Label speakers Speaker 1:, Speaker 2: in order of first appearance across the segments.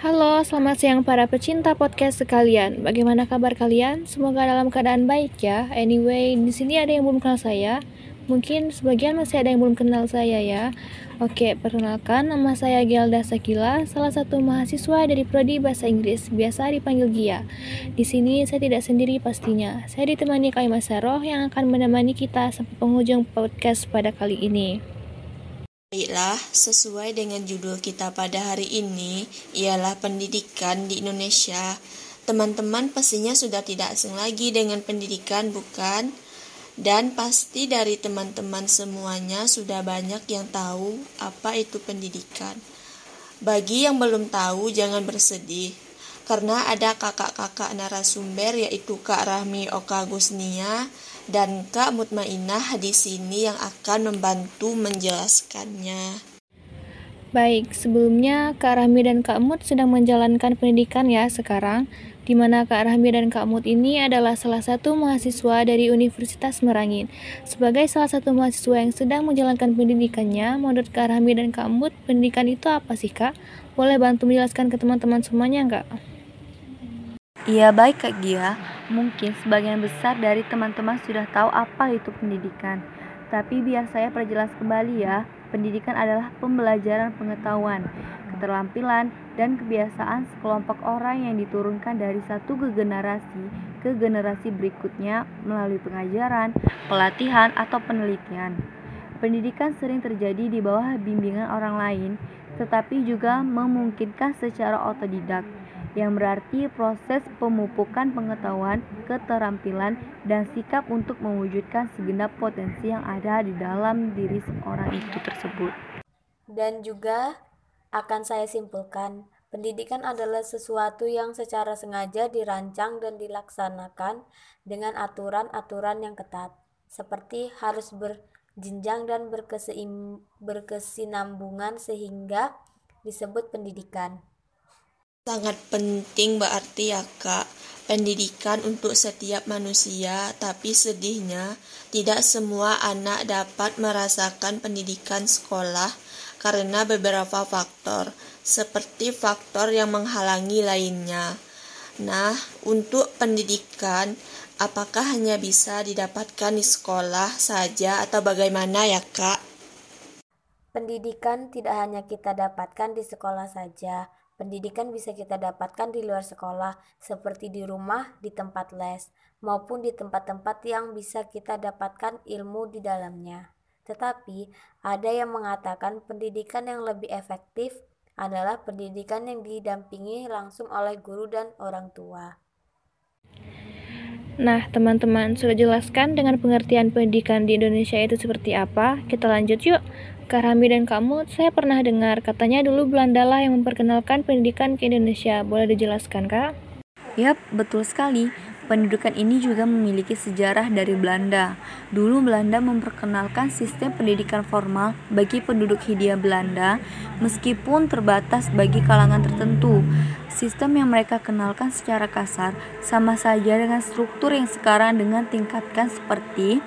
Speaker 1: Halo, selamat siang para pecinta podcast sekalian. Bagaimana kabar kalian? Semoga dalam keadaan baik ya. Anyway, di sini ada yang belum kenal saya. Mungkin sebagian masih ada yang belum kenal saya ya. Oke, perkenalkan nama saya Gelda Sakila, salah satu mahasiswa dari prodi Bahasa Inggris, biasa dipanggil Gia. Di sini saya tidak sendiri pastinya. Saya ditemani Kak Masaroh yang akan menemani kita sampai penghujung podcast pada kali ini.
Speaker 2: Baiklah, sesuai dengan judul kita pada hari ini, ialah pendidikan di Indonesia. Teman-teman pastinya sudah tidak asing lagi dengan pendidikan, bukan? Dan pasti dari teman-teman semuanya sudah banyak yang tahu apa itu pendidikan. Bagi yang belum tahu, jangan bersedih, karena ada kakak-kakak narasumber yaitu Kak Rahmi Oka Gusnia dan Kak Mutmainah di sini yang akan membantu menjelaskannya.
Speaker 1: Baik, sebelumnya Kak Rahmi dan Kak Mut sedang menjalankan pendidikan ya sekarang, di mana Kak Rahmi dan Kak Mut ini adalah salah satu mahasiswa dari Universitas Merangin. Sebagai salah satu mahasiswa yang sedang menjalankan pendidikannya, menurut Kak Rahmi dan Kak Mut, pendidikan itu apa sih Kak? Boleh bantu menjelaskan ke teman-teman semuanya nggak?
Speaker 3: Iya baik Kak Gia, mungkin sebagian besar dari teman-teman sudah tahu apa itu pendidikan. Tapi biar saya perjelas kembali ya, pendidikan adalah pembelajaran pengetahuan, keterampilan, dan kebiasaan sekelompok orang yang diturunkan dari satu ke generasi ke generasi berikutnya melalui pengajaran, pelatihan, atau penelitian. Pendidikan sering terjadi di bawah bimbingan orang lain, tetapi juga memungkinkan secara otodidak yang berarti proses pemupukan pengetahuan, keterampilan, dan sikap untuk mewujudkan segenap potensi yang ada di dalam diri seorang itu tersebut.
Speaker 4: Dan juga akan saya simpulkan, pendidikan adalah sesuatu yang secara sengaja dirancang dan dilaksanakan dengan aturan-aturan yang ketat, seperti harus berjenjang dan berkesinambungan sehingga disebut pendidikan.
Speaker 2: Sangat penting berarti ya kak, pendidikan untuk setiap manusia, tapi sedihnya tidak semua anak dapat merasakan pendidikan sekolah karena beberapa faktor, seperti faktor yang menghalangi lainnya. Nah, untuk pendidikan, apakah hanya bisa didapatkan di sekolah saja atau bagaimana ya kak?
Speaker 4: Pendidikan tidak hanya kita dapatkan di sekolah saja, Pendidikan bisa kita dapatkan di luar sekolah, seperti di rumah, di tempat les, maupun di tempat-tempat yang bisa kita dapatkan ilmu di dalamnya. Tetapi, ada yang mengatakan pendidikan yang lebih efektif adalah pendidikan yang didampingi langsung oleh guru dan orang tua.
Speaker 1: Nah, teman-teman, sudah jelaskan dengan pengertian pendidikan di Indonesia itu seperti apa? Kita lanjut yuk. Kak Rami dan kamu, saya pernah dengar katanya dulu Belanda lah yang memperkenalkan pendidikan ke Indonesia. Boleh dijelaskan, Kak?
Speaker 3: Yap, betul sekali. Pendidikan ini juga memiliki sejarah dari Belanda. Dulu Belanda memperkenalkan sistem pendidikan formal bagi penduduk Hindia Belanda meskipun terbatas bagi kalangan tertentu. Sistem yang mereka kenalkan secara kasar sama saja dengan struktur yang sekarang dengan tingkatkan seperti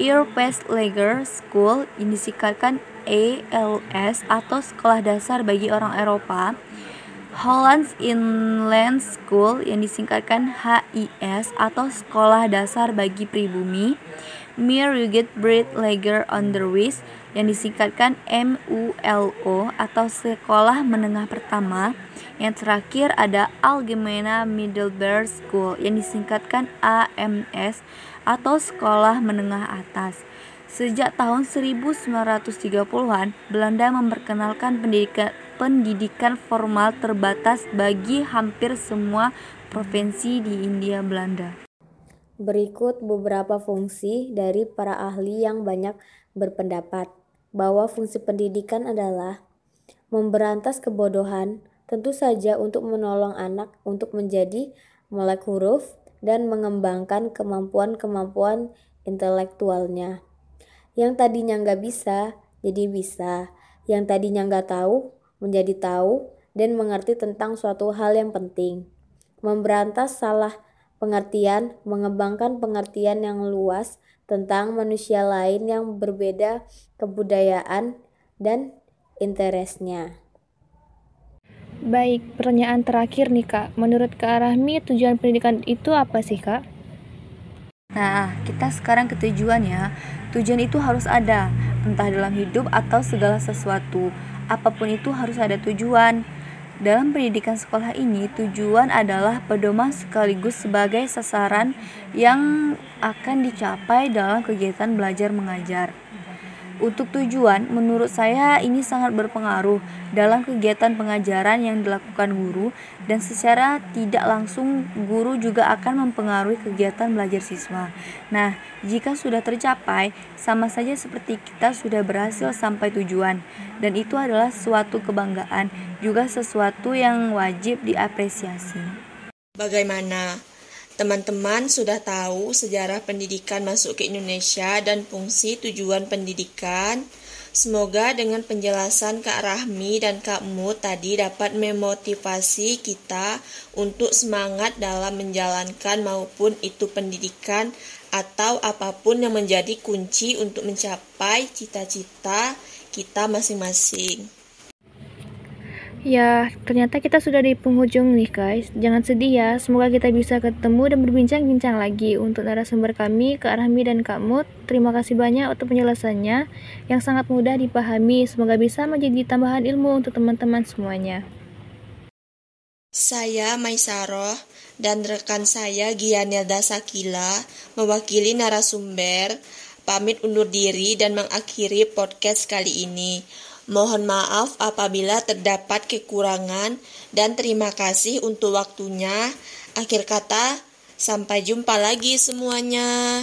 Speaker 3: Earpace Lager School yang disingkatkan ALS atau Sekolah Dasar bagi Orang Eropa, Hollands Inland School yang disingkatkan HIS atau Sekolah Dasar bagi Pribumi, Rugged Breed Lager Onderwijs yang disingkatkan MULO atau Sekolah Menengah Pertama, yang terakhir ada Algemene Middelbare School yang disingkatkan AMS atau sekolah menengah atas. Sejak tahun 1930-an, Belanda memperkenalkan pendidikan, pendidikan formal terbatas bagi hampir semua provinsi di India Belanda.
Speaker 4: Berikut beberapa fungsi dari para ahli yang banyak berpendapat bahwa fungsi pendidikan adalah memberantas kebodohan, tentu saja untuk menolong anak untuk menjadi melek huruf, dan mengembangkan kemampuan-kemampuan intelektualnya. Yang tadinya nggak bisa, jadi bisa. Yang tadinya nggak tahu, menjadi tahu dan mengerti tentang suatu hal yang penting. Memberantas salah pengertian, mengembangkan pengertian yang luas tentang manusia lain yang berbeda kebudayaan dan interesnya.
Speaker 1: Baik, pertanyaan terakhir nih Kak. Menurut Kak Rahmi, tujuan pendidikan itu apa sih Kak?
Speaker 3: Nah, kita sekarang ke tujuan ya. Tujuan itu harus ada, entah dalam hidup atau segala sesuatu. Apa pun itu harus ada tujuan. Dalam pendidikan sekolah ini, tujuan adalah pedoman sekaligus sebagai sasaran yang akan dicapai dalam kegiatan belajar mengajar. Untuk tujuan, menurut saya ini sangat berpengaruh dalam kegiatan pengajaran yang dilakukan guru dan secara tidak langsung guru juga akan mempengaruhi kegiatan belajar siswa. Nah, jika sudah tercapai, sama saja seperti kita sudah berhasil sampai tujuan dan itu adalah suatu kebanggaan, juga sesuatu yang wajib diapresiasi.
Speaker 2: Bagaimana Teman-teman sudah tahu sejarah pendidikan masuk ke Indonesia dan fungsi tujuan pendidikan. Semoga dengan penjelasan Kak Rahmi dan Kak Mu tadi dapat memotivasi kita untuk semangat dalam menjalankan maupun itu pendidikan atau apa pun yang menjadi kunci untuk mencapai cita-cita kita masing-masing.
Speaker 1: Ya, ternyata kita sudah di penghujung nih guys. Jangan sedih ya, semoga kita bisa ketemu dan berbincang-bincang lagi. Untuk narasumber kami, Kak Rahmi dan Kak Mut, terima kasih banyak untuk penjelasannya yang sangat mudah dipahami. Semoga bisa menjadi tambahan ilmu untuk teman-teman semuanya.
Speaker 2: Saya Maisaroh dan rekan saya Gianelda Sakila mewakili narasumber pamit undur diri dan mengakhiri podcast kali ini. Mohon maaf apabila terdapat kekurangan dan terima kasih untuk waktunya. Akhir kata, sampai jumpa lagi semuanya.